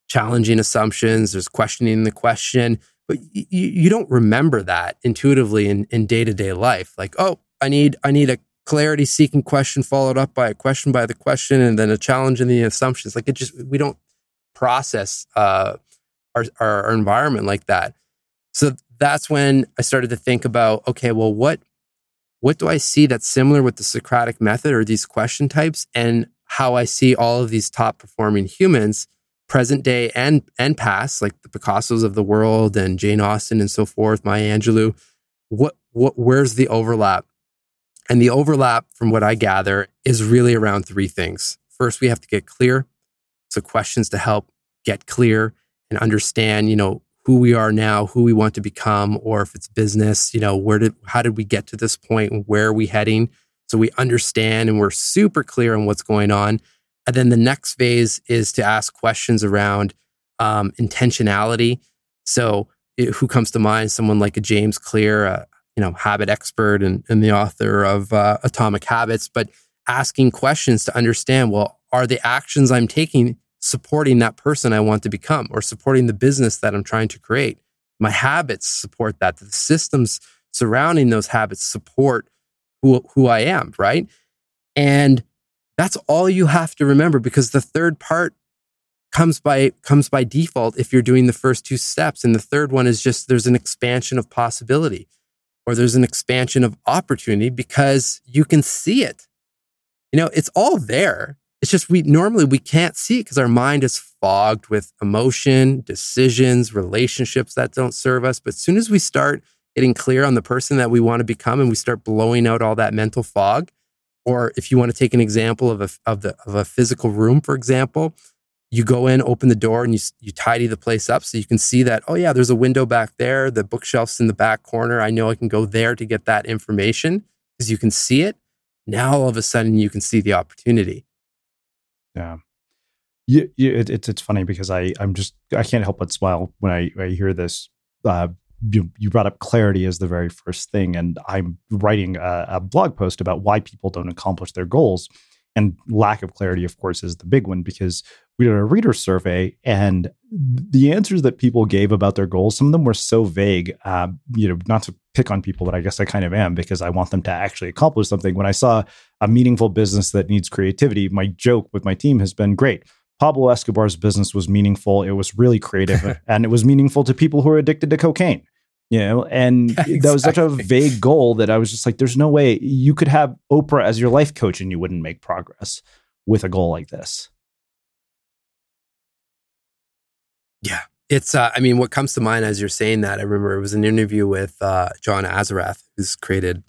Speaker 2: challenging assumptions, there's questioning the question. But y- you don't remember that intuitively in day to day life. Like, oh, I need I need a clarity seeking question followed up by a question by the question and then a challenge in the assumptions. Like it just we don't process uh, our, our, our environment like that. So that's when i started to think about okay well what what do i see that's similar with the socratic method or these question types and how i see all of these top performing humans present day and and past like the picassos of the world and jane austen and so forth maya angelou what what where's the overlap and the overlap, from what I gather, is really around three things. First, we have to get clear. So, questions to help get clear and understand, you know, who we are now, who we want to become, or if it's business, you know, where did, how did we get to this point? Where are we heading? So we understand and we're super clear on what's going on. And then the next phase is to ask questions around um, intentionality. So, it, who comes to mind? Someone like a James Clear, a, you know, habit expert and, and the author of uh, Atomic Habits, but asking questions to understand, well, are the actions I'm taking supporting that person I want to become or supporting the business that I'm trying to create? My habits support that. The systems surrounding those habits support who who I am, right? And that's all you have to remember because the third part comes by comes by default if you're doing the first two steps and the third one is just there's an expansion of possibility or there's an expansion of opportunity because you can see it. You know it's all there. It's just we normally we can't see it because our mind is fogged with emotion decisions relationships that don't serve us. But as soon as we start getting clear on the person that we want to become and we start blowing out all that mental fog or if you want to take an example of a, of the of a physical room for example you go in, open the door, and you you tidy the place up so you can see that. Oh yeah, there's a window back there. The bookshelf's in the back corner. I know I can go there to get that information because you can see it. Now all of a sudden you can see the opportunity.
Speaker 3: Yeah. Yeah, yeah it, it's it's funny because I I'm just I can't help but smile when I, I hear this. Uh, you, you brought up clarity as the very first thing, and I'm writing a, a blog post about why people don't accomplish their goals, and lack of clarity, of course, is the big one because we did a reader survey and the answers that people gave about their goals some of them were so vague uh, you know not to pick on people but i guess i kind of am because i want them to actually accomplish something. When i saw a meaningful business that needs creativity my joke with my team has been great. Pablo escobar's business was meaningful. It was really creative and it was meaningful to people who are addicted to cocaine. You know and exactly. that was such a vague goal that i was just like there's no way you could have oprah as your life coach and you wouldn't make progress with a goal like this
Speaker 2: Yeah. It's, uh, I mean, what comes to mind as you're saying that, I remember it was an interview with uh, John Assaraf, who's created,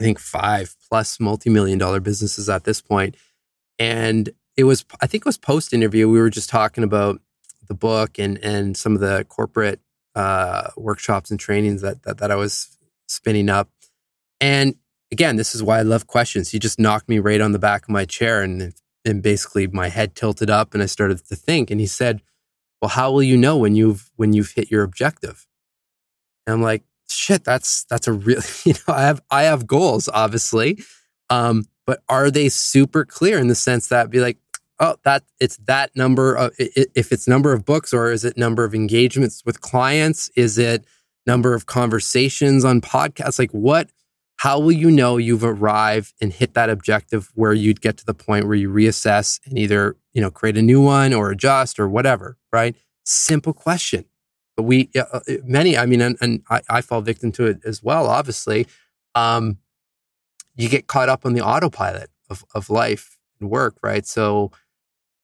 Speaker 2: I think, five plus multi million dollar businesses at this point. And it was, I think it was post interview. We were just talking about the book and, and some of the corporate uh, workshops and trainings that, that, that I was spinning up. And again, this is why I love questions. He just knocked me right on the back of my chair and, and basically my head tilted up and I started to think. And he said, well how will you know when you've when you've hit your objective? And i'm like shit that's that's a really you know i have i have goals obviously. Um but are they super clear in the sense that be like oh that it's that number of if it's number of books or is it number of engagements with clients? Is it number of conversations on podcasts? Like what how will you know you've arrived and hit that objective where you'd get to the point where you reassess and either you know create a new one or adjust or whatever right? Simple question. But we uh, uh many i mean and, and I, I, fall victim to it as well obviously. Um, you get caught up on the autopilot of, of life and work right? So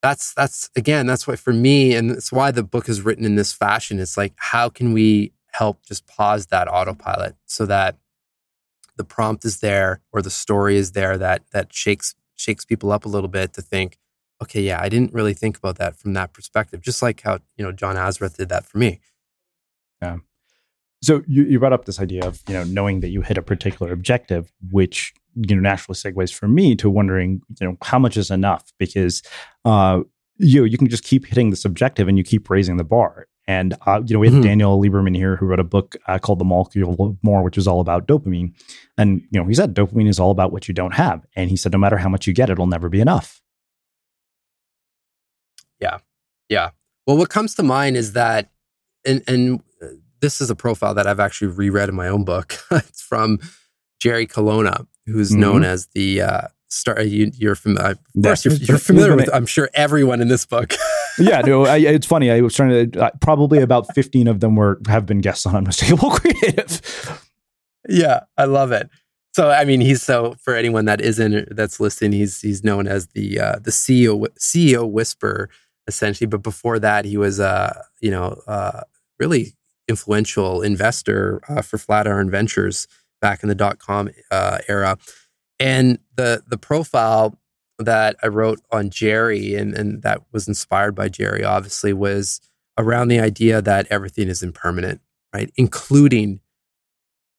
Speaker 2: that's that's again that's why for me and it's why the book is written in this fashion. It's like how can we help just pause that autopilot so that the prompt is there or the story is there that that shakes shakes people up a little bit to think, okay, yeah, I didn't really think about that from that perspective. Just like how you know John Assaraf did that for me.
Speaker 3: Yeah. So you, you brought up this idea of you know knowing that you hit a particular objective, which you know naturally segues for me to wondering you know how much is enough because uh, you you can just keep hitting this objective and you keep raising the bar. And uh, you know, we have mm-hmm. Daniel Lieberman here who wrote a book uh, called The Molecule of More, which is all about dopamine. And you know, he said dopamine is all about what you don't have. And he said no matter how much you get, it'll never be enough.
Speaker 2: Yeah, yeah. Well, what comes to mind is that, and and uh, this is a profile that I've actually reread in my own book. it's from Jerry Colonna, who's mm-hmm. known as the uh, star. You, are familiar. Of course, you're, you're familiar with. I'm sure everyone in this book.
Speaker 3: yeah, no, I, it's funny. I was trying to. Uh, probably about 15 of them were have been guests on Unmistakable Creative.
Speaker 2: Yeah, I love it. So, I mean, he's so for anyone that isn't that's listening, he's he's known as the uh, the CEO CEO whisper essentially. But before that, he was a uh, you know uh, really influential investor uh, for Flatiron Ventures back in the dot com uh, era. And the the profile that I wrote on Jerry and, and that was inspired by Jerry, obviously, was around the idea that everything is impermanent, right? Including,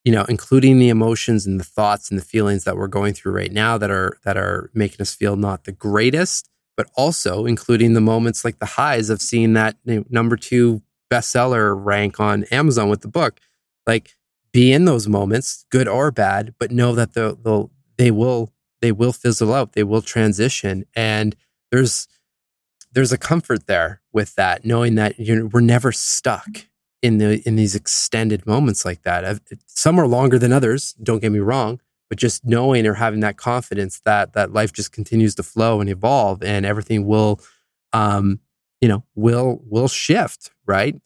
Speaker 2: you know, including the emotions and the thoughts and the feelings that we're going through right now that are that are making us feel not the greatest, but also including the moments like the highs of seeing that number two bestseller rank on Amazon with the book. Like be in those moments, good or bad, but know that they'll, they'll they will they will fizzle out they will transition and there's there's a comfort there with that knowing that you know, we're never stuck in the in these extended moments like that. Some are longer than others don't get me wrong but just knowing or having that confidence that that life just continues to flow and evolve and everything will um you know will will shift right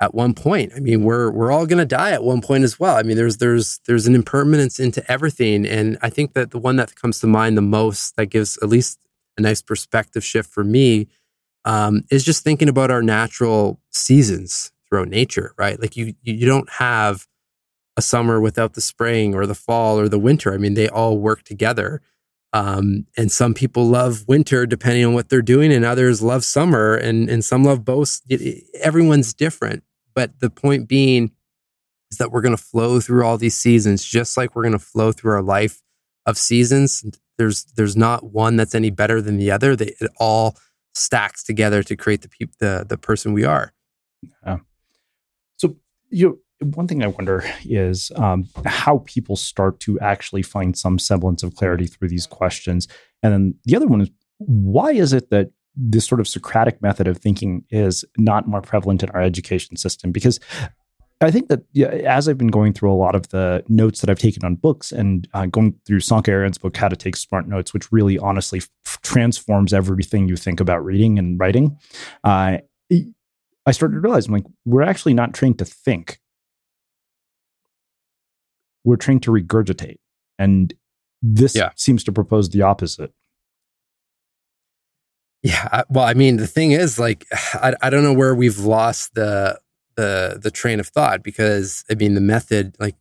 Speaker 2: at one point i mean we're we're all going to die at one point as well i mean there's there's there's an impermanence into everything and i think that the one that comes to mind the most that gives at least a nice perspective shift for me um, is just thinking about our natural seasons throughout nature right like you you don't have a summer without the spring or the fall or the winter. I mean, they all work together. Um, and some people love winter depending on what they're doing, and others love summer, and, and some love both. Everyone's different. But the point being is that we're going to flow through all these seasons, just like we're going to flow through our life of seasons. There's there's not one that's any better than the other. They, it all stacks together to create the pe- the the person we are.
Speaker 3: Yeah. So you one thing I wonder is um, how people start to actually find some semblance of clarity through these questions. And then the other one is why is it that this sort of Socratic method of thinking is not more prevalent in our education system? Because I think that yeah, as I've been going through a lot of the notes that I've taken on books and uh, going through Sönke Ahrens' book, How to Take Smart Notes, which really honestly f- transforms everything you think about reading and writing, uh, I started to realize I'm like, we're actually not trained to think we're trained to regurgitate. And this yeah. seems to propose the opposite.
Speaker 2: Yeah. Well, I mean, the thing is, like, I, I don't know where we've lost the the the train of thought because I mean, the method, like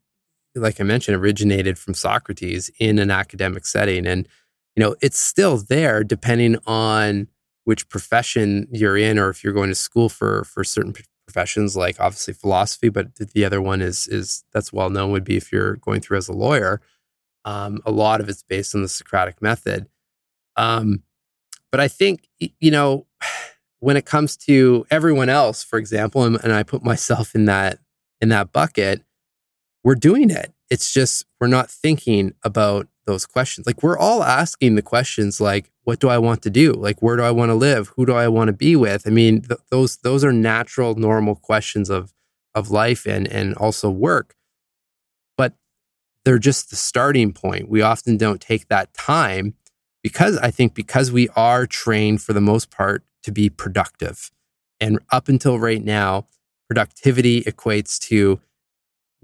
Speaker 2: like I mentioned, originated from Socrates in an academic setting, and you know, it's still there depending on which profession you're in, or if you're going to school for for certain professions like obviously philosophy, but the other one is is that's well known would be if you're going through as a lawyer. Um, a lot of it's based on the Socratic method. Um, but I think you know when it comes to everyone else, for example, and, and I put myself in that in that bucket, we're doing it. It's just we're not thinking about those questions. Like we're all asking the questions like, what do I want to do? Like, where do I want to live? Who do I want to be with? I mean, th- those those are natural, normal questions of of life and and also work. But they're just the starting point. We often don't take that time because I think because we are trained for the most part to be productive. And up until right now, productivity equates to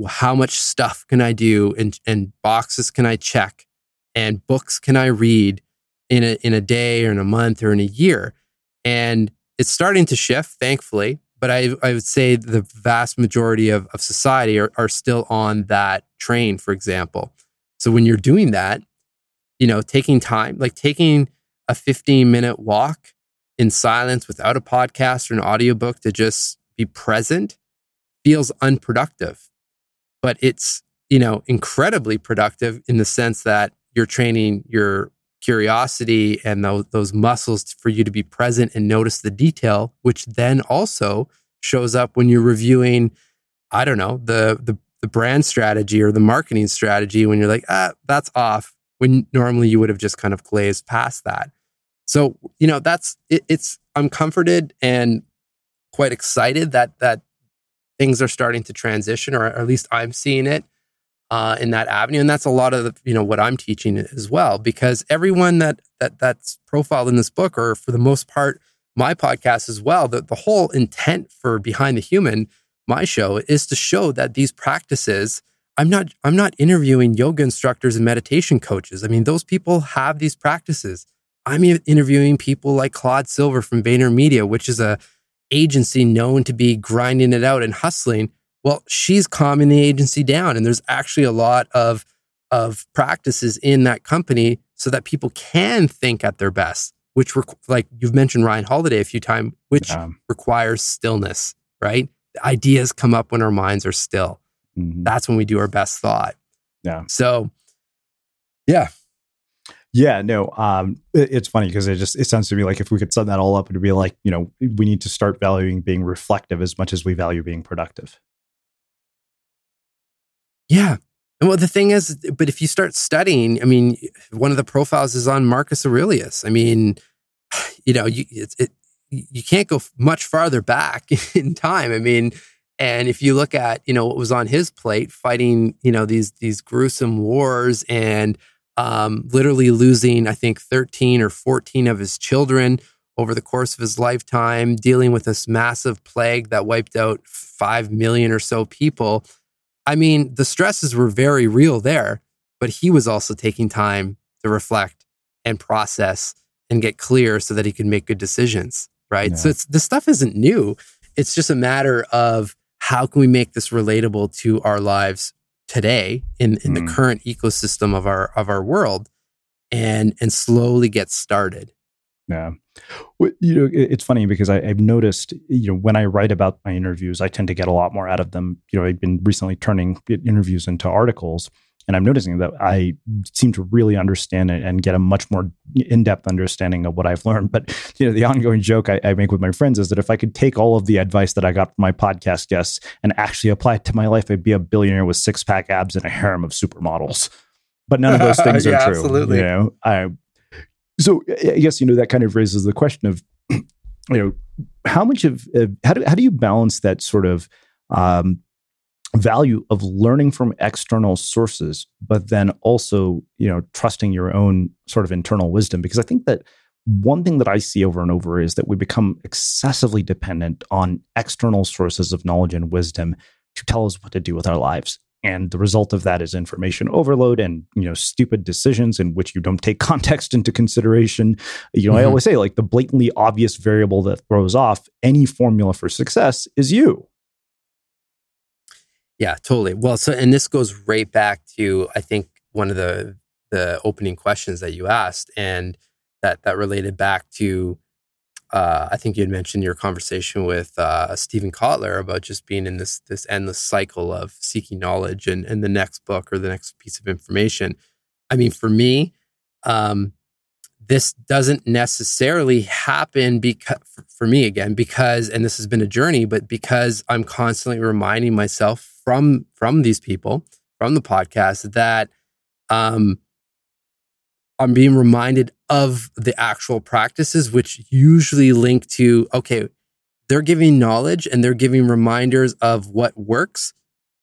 Speaker 2: how much stuff can I do and, and boxes can I check and books can I read in a, in a day or in a month or in a year? And it's starting to shift, thankfully. But I, I would say the vast majority of, of society are, are still on that train, for example. So when you're doing that, you know, taking time, like taking a 15 minute walk in silence without a podcast or an audiobook to just be present feels unproductive. But it's, you know, incredibly productive in the sense that you're training your curiosity and those, those muscles for you to be present and notice the detail, which then also shows up when you're reviewing, I don't know, the, the, the brand strategy or the marketing strategy when you're like, ah, that's off. When normally you would have just kind of glazed past that. So, you know, that's it, it's I'm comforted and quite excited that that things are starting to transition, or at least I'm seeing it uh, in that avenue, and that's a lot of the, you know what I'm teaching as well. Because everyone that that that's profiled in this book, or for the most part, my podcast as well, the the whole intent for Behind the Human, my show, is to show that these practices. I'm not I'm not interviewing yoga instructors and meditation coaches. I mean, those people have these practices. I'm interviewing people like Claude Silver from VaynerMedia, which is a agency known to be grinding it out and hustling well, she's calming the agency down. And there's actually a lot of, of practices in that company so that people can think at their best, which, rec- like you've mentioned Ryan Holiday a few times, which yeah. requires stillness, right? The ideas come up when our minds are still. Mm-hmm. That's when we do our best thought.
Speaker 3: Yeah.
Speaker 2: So, yeah.
Speaker 3: Yeah, no, um, it, it's funny because it just it sounds to me like if we could sum that all up, it'd be like you know we need to start valuing being reflective as much as we value being productive.
Speaker 2: Yeah. And well, the thing is, but if you start studying, I mean, one of the profiles is on Marcus Aurelius. I mean, you know, you it, it, you can't go much farther back in time. I mean, And if you look at, you know, what was on his plate, fighting, you know, these these gruesome wars and um, literally losing, I think, 13 or 14 of his children over the course of his lifetime, dealing with this massive plague that wiped out 5 million or so people. I mean, the stresses were very real there, but he was also taking time to reflect and process and get clear so that he could make good decisions, right? Yeah. So it's this stuff isn't new. It's just a matter of how can we make this relatable to our lives today in, in mm. the current ecosystem of our of our world and and slowly get started.
Speaker 3: Yeah. Well, you know, it's funny because I, have noticed, you know, when I write about my interviews, I tend to get a lot more out of them. You know, I've been recently turning interviews into articles, and I'm noticing that I seem to really understand it and get a much more in-depth understanding of what I've learned. But you know, the ongoing joke I, I, make with my friends is that if I could take all of the advice that I got from my podcast guests and actually apply it to my life, I'd be a billionaire with six-pack abs and a harem of supermodels. But none of those things yeah, are true. Absolutely. You know, I so I guess you know that kind of raises the question of you know how much of uh, how do how do you balance that sort of um, value of learning from external sources, but then also you know trusting your own sort of internal wisdom. Because I think that one thing that I see over and over is that we become excessively dependent on external sources of knowledge and wisdom to tell us what to do with our lives. And the result of that is information overload and you know stupid decisions in which you don't take context into consideration. You know mm-hmm. i always say like the blatantly obvious variable that throws off any formula for success is you
Speaker 2: yeah totally well so and this goes right back to i think one of the the opening questions that you asked and that that related back to uh, I think you had mentioned your conversation with uh, Steven Kotler about just being in this this endless cycle of seeking knowledge and, and the next book or the next piece of information. I mean, for me, um, this doesn't necessarily happen because for me again because and this has been a journey, but because I'm constantly reminding myself from from these people from the podcast that um, I'm being reminded of the actual practices, which usually link to, okay, they're giving knowledge and they're giving reminders of what works.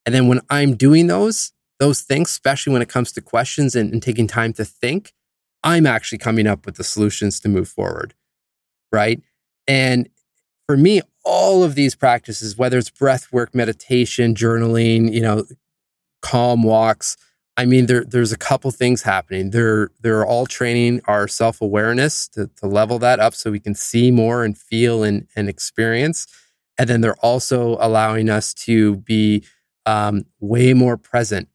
Speaker 2: And then when I'm doing those, those things, especially when it comes to questions and, and taking time to think, I'm actually coming up with the solutions to move forward. Right. And for me, all of these practices, whether it's breath work, meditation, journaling, you know, calm walks, I mean, there, there's a couple things happening. They're they're all training our self awareness to, to level that up so we can see more and feel and, and experience. And then they're also allowing us to be um, way more present.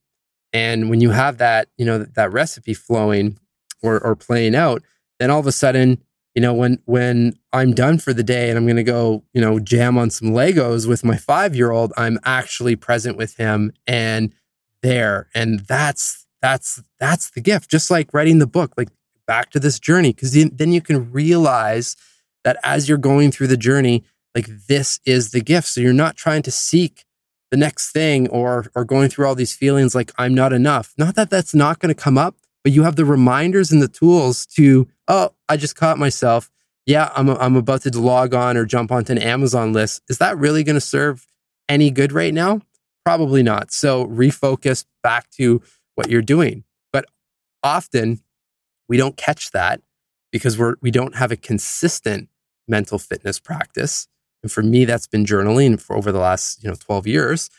Speaker 2: And when you have that, you know, that recipe flowing or, or playing out, then all of a sudden, you know, when when I'm done for the day and I'm going to go, you know, jam on some Legos with my five year old, I'm actually present with him and there. And that's that's that's the gift. Just like writing the book like back to this journey. Because then you can realize that as you're going through the journey like this is the gift. So you're not trying to seek the next thing or or going through all these feelings like i'm not enough. Not that that's not going to come up but you have the reminders and the tools to oh i just caught myself yeah i'm, I'm about to log on or jump onto an amazon list is that really going to serve any good right now Probably not. So refocus back to what you're doing. But often we don't catch that because we're we don't have a consistent mental fitness practice. And for me, that's been journaling for over the last you know 12 years.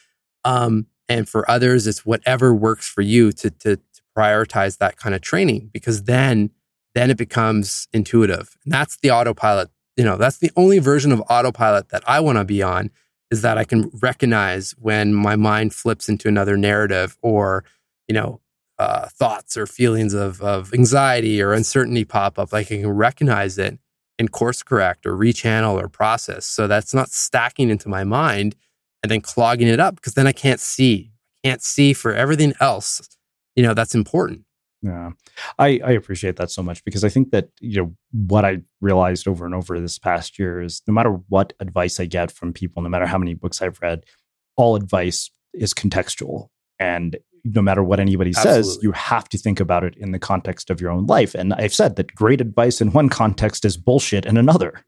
Speaker 2: Um, and for others, it's whatever works for you to, to, to prioritize that kind of training because then then it becomes intuitive. And that's the autopilot. You know, that's the only version of autopilot that I want to be on is that I can recognize when my mind flips into another narrative or, you know, uh, thoughts or feelings of, of anxiety or uncertainty pop up. Like I can recognize it and course correct or rechannel or process. So that's not stacking into my mind and then clogging it up because then I can't see. I can't see for everything else, you know, that's important.
Speaker 3: Yeah. I, I appreciate that so much because I think that, you know, what I realized over and over this past year is no matter what advice I get from people, no matter how many books I've read, all advice is contextual. And no matter what anybody Absolutely. says, you have to think about it in the context of your own life. And I've said that great advice in one context is bullshit in another.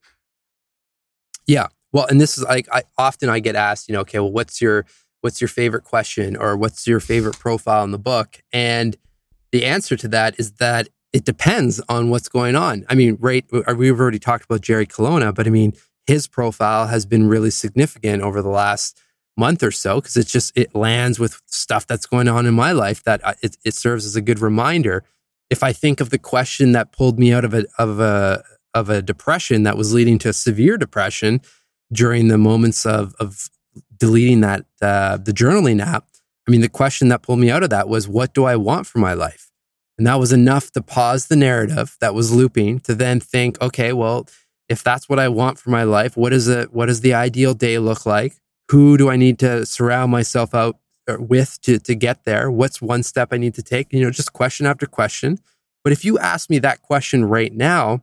Speaker 2: Yeah. Well, and this is like I often I get asked, you know, okay, well, what's your what's your favorite question or what's your favorite profile in the book? And the answer to that is that it depends on what's going on. I mean, right, uh, we've already talked about Jerry Colonna, but I mean, his profile has been really significant over the last month or so because it's just it lands with stuff that's going on in my life that I, it, it serves as a good reminder. If I think of the question that pulled me out of a of a of a depression that was leading to a severe depression during the moments of of deleting that uh, the journaling app, I mean, the question that pulled me out of that was, what do I want for my life? And that was enough to pause the narrative that was looping to then think, okay, well, if that's what I want for my life, what is it? What does the ideal day look like? Who do I need to surround myself out uh, with to, to get there? What's one step I need to take? You know, just question after question. But if you ask me that question right now,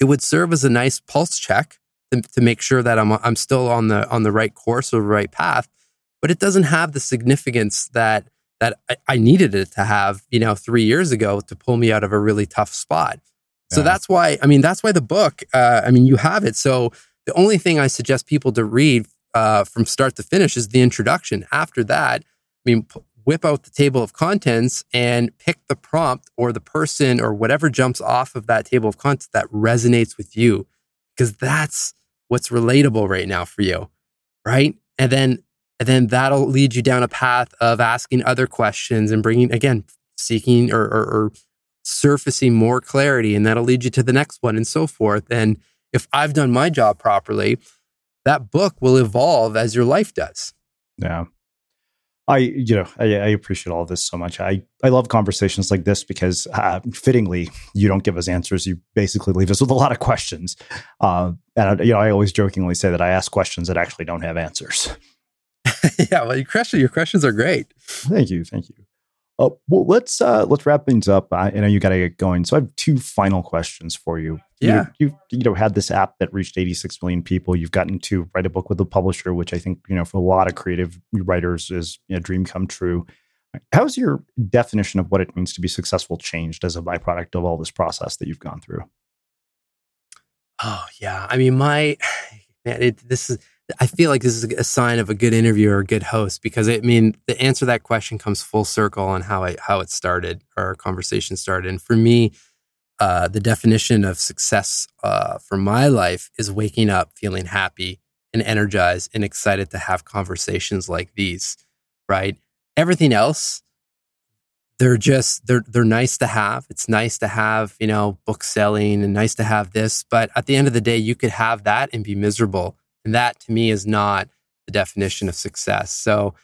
Speaker 2: it would serve as a nice pulse check to, to make sure that I'm, I'm still on the, on the right course or the right path. But it doesn't have the significance that that I, I needed it to have, you know, three years ago to pull me out of a really tough spot. So yeah. that's why, I mean, that's why the book, uh, I mean, you have it. So the only thing I suggest people to read uh, from start to finish is the introduction. After that, I mean, p- whip out the table of contents and pick the prompt or the person or whatever jumps off of that table of contents that resonates with you, because that's what's relatable right now for you. Right. And then and then that'll lead you down a path of asking other questions and bringing, again, seeking or, or, or surfacing more clarity. And that'll lead you to the next one and so forth. And if I've done my job properly, that book will evolve as your life does.
Speaker 3: Yeah. I, you know, I, I, appreciate all this so much. I, I love conversations like this because, uh, fittingly, you don't give us answers. You basically leave us with a lot of questions. Uh, and I, you know, I always jokingly say that I ask questions that actually don't have answers.
Speaker 2: yeah, well, your questions, your questions are great.
Speaker 3: Thank you, thank you. Uh, well, let's uh, let's wrap things up. I, I know you got to get going, so I have two final questions for you.
Speaker 2: Yeah,
Speaker 3: you you you know had this app that reached 86 million people. You've gotten to write a book with a publisher, which I think you know for a lot of creative writers is a dream come true. How's your definition of what it means to be successful changed as a byproduct of all this process that you've gone through?
Speaker 2: Oh yeah, I mean, my man, it, this is I feel like this is a sign of a good interviewer or a good host because I mean the answer to that question comes full circle on how I how it started, our conversation started. And for me, uh, the definition of success uh, for my life is waking up feeling happy and energized and excited to have conversations like these. Right? Everything else, they're just they're they're nice to have. It's nice to have you know book selling and nice to have this, but at the end of the day, you could have that and be miserable and that to me is not the definition of success. So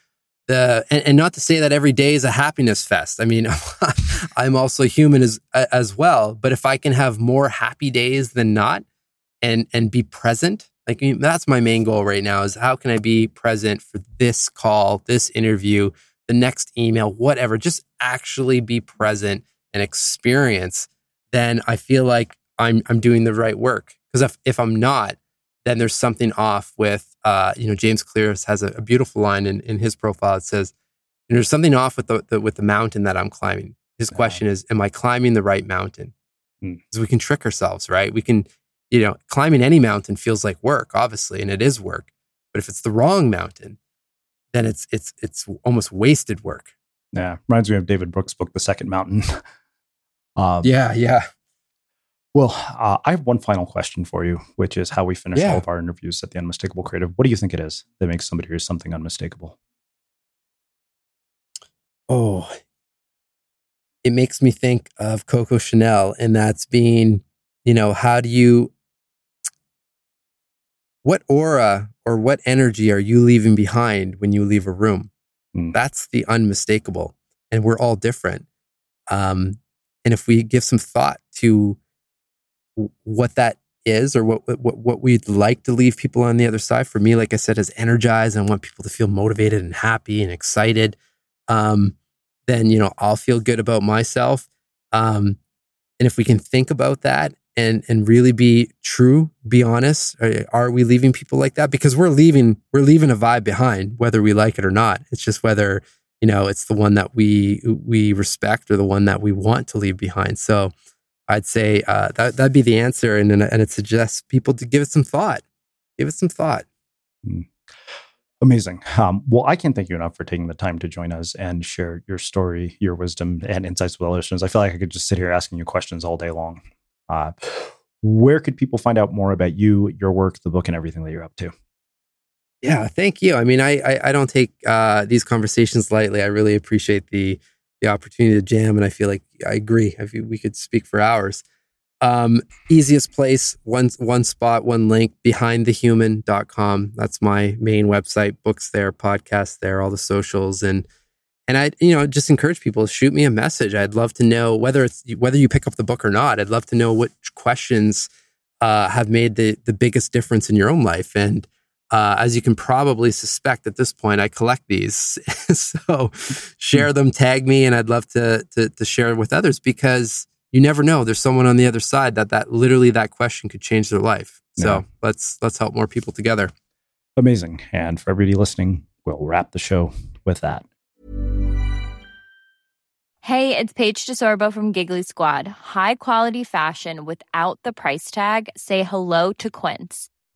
Speaker 2: the and, and not to say that every day is a happiness fest. I mean, I'm also human as as well. But if I can have more happy days than not, and and be present, like that's my main goal right now is how can I be present for this call, this interview, the next email, whatever. Just actually be present and experience. Then I feel like I'm I'm doing the right work. Because if if I'm not, then there's something off with, uh, you know, James Clear has a, a, beautiful line in, in his profile. It says, there's something off with the, the, with the mountain that I'm climbing. His question is, am I climbing the right mountain? Because hmm. we can trick ourselves, right? We can, you know, climbing any mountain feels like work, obviously, and it is work. But if it's the wrong mountain, then it's it's it's almost wasted work.
Speaker 3: Yeah, reminds me of David Brooks' book, The Second Mountain.
Speaker 2: um, yeah, yeah.
Speaker 3: Well, uh, I have one final question for you, which is how we finish yeah. all of our interviews at the Unmistakable Creative. What do you think it is that makes somebody or something unmistakable?
Speaker 2: Oh, it makes me think of Coco Chanel, and that's being, you know, how do you, what aura or what energy are you leaving behind when you leave a room? Mm. That's the unmistakable, and we're all different. Um, and if we give some thought to what that is or what, what what we'd like to leave people on the other side. For me, like I said, is energized. I want people to feel motivated and happy and excited. Um, then you know I'll feel good about myself. Um, and if we can think about that and and really be true, be honest, are, are, we leaving people like that? Because we're leaving we're leaving a vibe behind, whether we like it or not. It's just whether you know it's the one that we we respect or the one that we want to leave behind. So I'd say uh, that that'd be the answer, and and it suggests people to give it some thought. give it some thought.
Speaker 3: Mm. Amazing. Um, well, I can't thank you enough for taking the time to join us and share your story, your wisdom, and insights with our listeners. I feel like I could just sit here asking you questions all day long. Uh, where could people find out more about you, your work, the book, and everything that you're up to?
Speaker 2: Yeah, thank you. I mean, I I, I don't take uh, these conversations lightly. I really appreciate the opportunity to jam, and I feel like I agree. I feel we could speak for hours. Um, easiest place, one one spot, one link, behindthehuman.com. That's my main website. Books there, podcasts there, all the socials, and and I, you know, just encourage people shoot me a message. I'd love to know whether it's whether you pick up the book or not. I'd love to know which questions uh, have made the the biggest difference in your own life. And uh, as you can probably suspect at this point, I collect these, so share them, tag me, and I'd love to, to to share with others because you never know. There's someone on the other side that that literally that question could change their life. So
Speaker 3: Yeah.
Speaker 2: let's let's help more people together.
Speaker 3: Amazing. And for everybody listening, we'll wrap the show with that.
Speaker 9: Hey, it's Paige DeSorbo from Giggly Squad. High quality fashion without the price tag. Say hello to Quince.